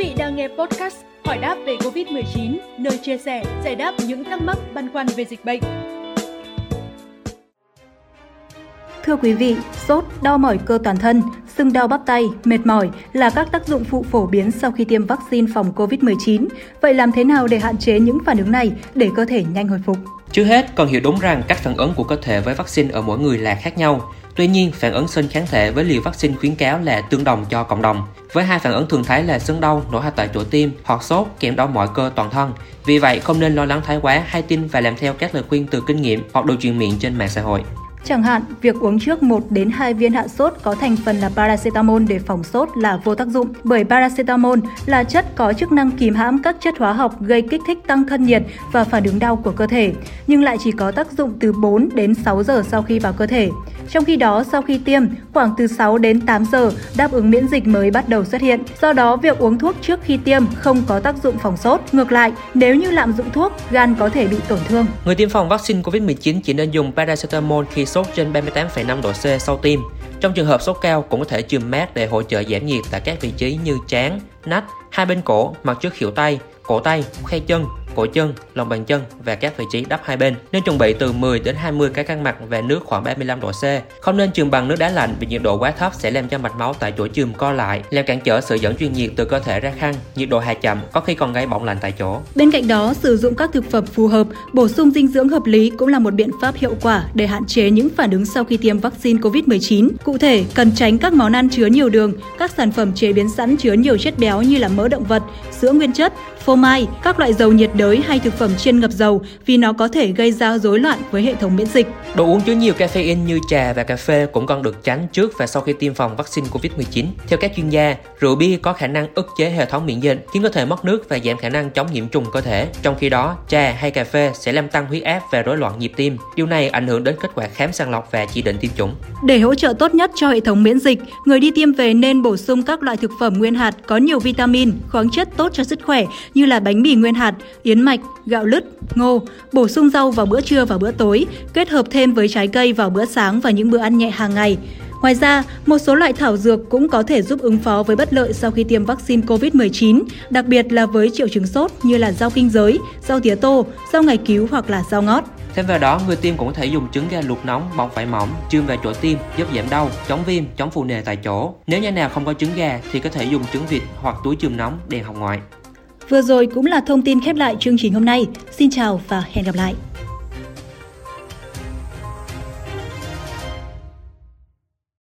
vị đang nghe podcast Hỏi đáp về Covid-19, nơi chia sẻ, giải đáp những thắc mắc băn khoăn về dịch bệnh. Thưa quý vị, sốt, đau mỏi cơ toàn thân, sưng đau bắp tay, mệt mỏi là các tác dụng phụ phổ biến sau khi tiêm vaccine phòng COVID-19. Vậy làm thế nào để hạn chế những phản ứng này để cơ thể nhanh hồi phục? Trước hết, cần hiểu đúng rằng cách phản ứng của cơ thể với vaccine ở mỗi người là khác nhau. Tuy nhiên, phản ứng sinh kháng thể với liều vaccine khuyến cáo là tương đồng cho cộng đồng. Với hai phản ứng thường thấy là sưng đau, nổi hạch tại chỗ tiêm hoặc sốt kèm đau mọi cơ toàn thân. Vì vậy, không nên lo lắng thái quá hay tin và làm theo các lời khuyên từ kinh nghiệm hoặc đồ truyền miệng trên mạng xã hội. Chẳng hạn, việc uống trước 1 đến 2 viên hạ sốt có thành phần là paracetamol để phòng sốt là vô tác dụng, bởi paracetamol là chất có chức năng kìm hãm các chất hóa học gây kích thích tăng thân nhiệt và phản ứng đau của cơ thể, nhưng lại chỉ có tác dụng từ 4 đến 6 giờ sau khi vào cơ thể. Trong khi đó, sau khi tiêm, khoảng từ 6 đến 8 giờ, đáp ứng miễn dịch mới bắt đầu xuất hiện. Do đó, việc uống thuốc trước khi tiêm không có tác dụng phòng sốt. Ngược lại, nếu như lạm dụng thuốc, gan có thể bị tổn thương. Người tiêm phòng vaccine COVID-19 chỉ nên dùng paracetamol khi sốt trên 38,5 độ C sau tiêm. Trong trường hợp sốt cao cũng có thể chườm mát để hỗ trợ giảm nhiệt tại các vị trí như trán, nách, hai bên cổ, mặt trước khỉu tay, cổ tay, khe chân, cổ chân, lòng bàn chân và các vị trí đắp hai bên. Nên chuẩn bị từ 10 đến 20 cái khăn mặt và nước khoảng 35 độ C. Không nên chườm bằng nước đá lạnh vì nhiệt độ quá thấp sẽ làm cho mạch máu tại chỗ chườm co lại, làm cản trở sự dẫn truyền nhiệt từ cơ thể ra khăn. Nhiệt độ hạ chậm có khi còn gây bỏng lạnh tại chỗ. Bên cạnh đó, sử dụng các thực phẩm phù hợp, bổ sung dinh dưỡng hợp lý cũng là một biện pháp hiệu quả để hạn chế những phản ứng sau khi tiêm vaccine COVID-19. Cụ thể, cần tránh các món ăn chứa nhiều đường, các sản phẩm chế biến sẵn chứa nhiều chất béo như là mỡ động vật, sữa nguyên chất, phô mai, các loại dầu nhiệt đới hay thực phẩm chiên ngập dầu vì nó có thể gây ra rối loạn với hệ thống miễn dịch. Đồ uống chứa nhiều caffeine như trà và cà phê cũng cần được tránh trước và sau khi tiêm phòng vaccine COVID-19. Theo các chuyên gia, rượu bia có khả năng ức chế hệ thống miễn dịch, khiến cơ thể mất nước và giảm khả năng chống nhiễm trùng cơ thể. Trong khi đó, trà hay cà phê sẽ làm tăng huyết áp và rối loạn nhịp tim. Điều này ảnh hưởng đến kết quả khám sàng lọc và chỉ định tiêm chủng. Để hỗ trợ tốt nhất cho hệ thống miễn dịch, người đi tiêm về nên bổ sung các loại thực phẩm nguyên hạt có nhiều vitamin, khoáng chất tốt cho sức khỏe như là bánh mì nguyên hạt, yến mạch, gạo lứt, ngô, bổ sung rau vào bữa trưa và bữa tối, kết hợp thêm với trái cây vào bữa sáng và những bữa ăn nhẹ hàng ngày. Ngoài ra, một số loại thảo dược cũng có thể giúp ứng phó với bất lợi sau khi tiêm vaccine COVID-19, đặc biệt là với triệu chứng sốt như là rau kinh giới, rau tía tô, rau ngải cứu hoặc là rau ngót. Thêm vào đó, người tiêm cũng có thể dùng trứng gà luộc nóng, bọc vải mỏng, chườm vào chỗ tiêm giúp giảm đau, chống viêm, chống phù nề tại chỗ. Nếu nhà nào không có trứng gà thì có thể dùng trứng vịt hoặc túi chườm nóng đèn hồng ngoại. Vừa rồi cũng là thông tin khép lại chương trình hôm nay. Xin chào và hẹn gặp lại!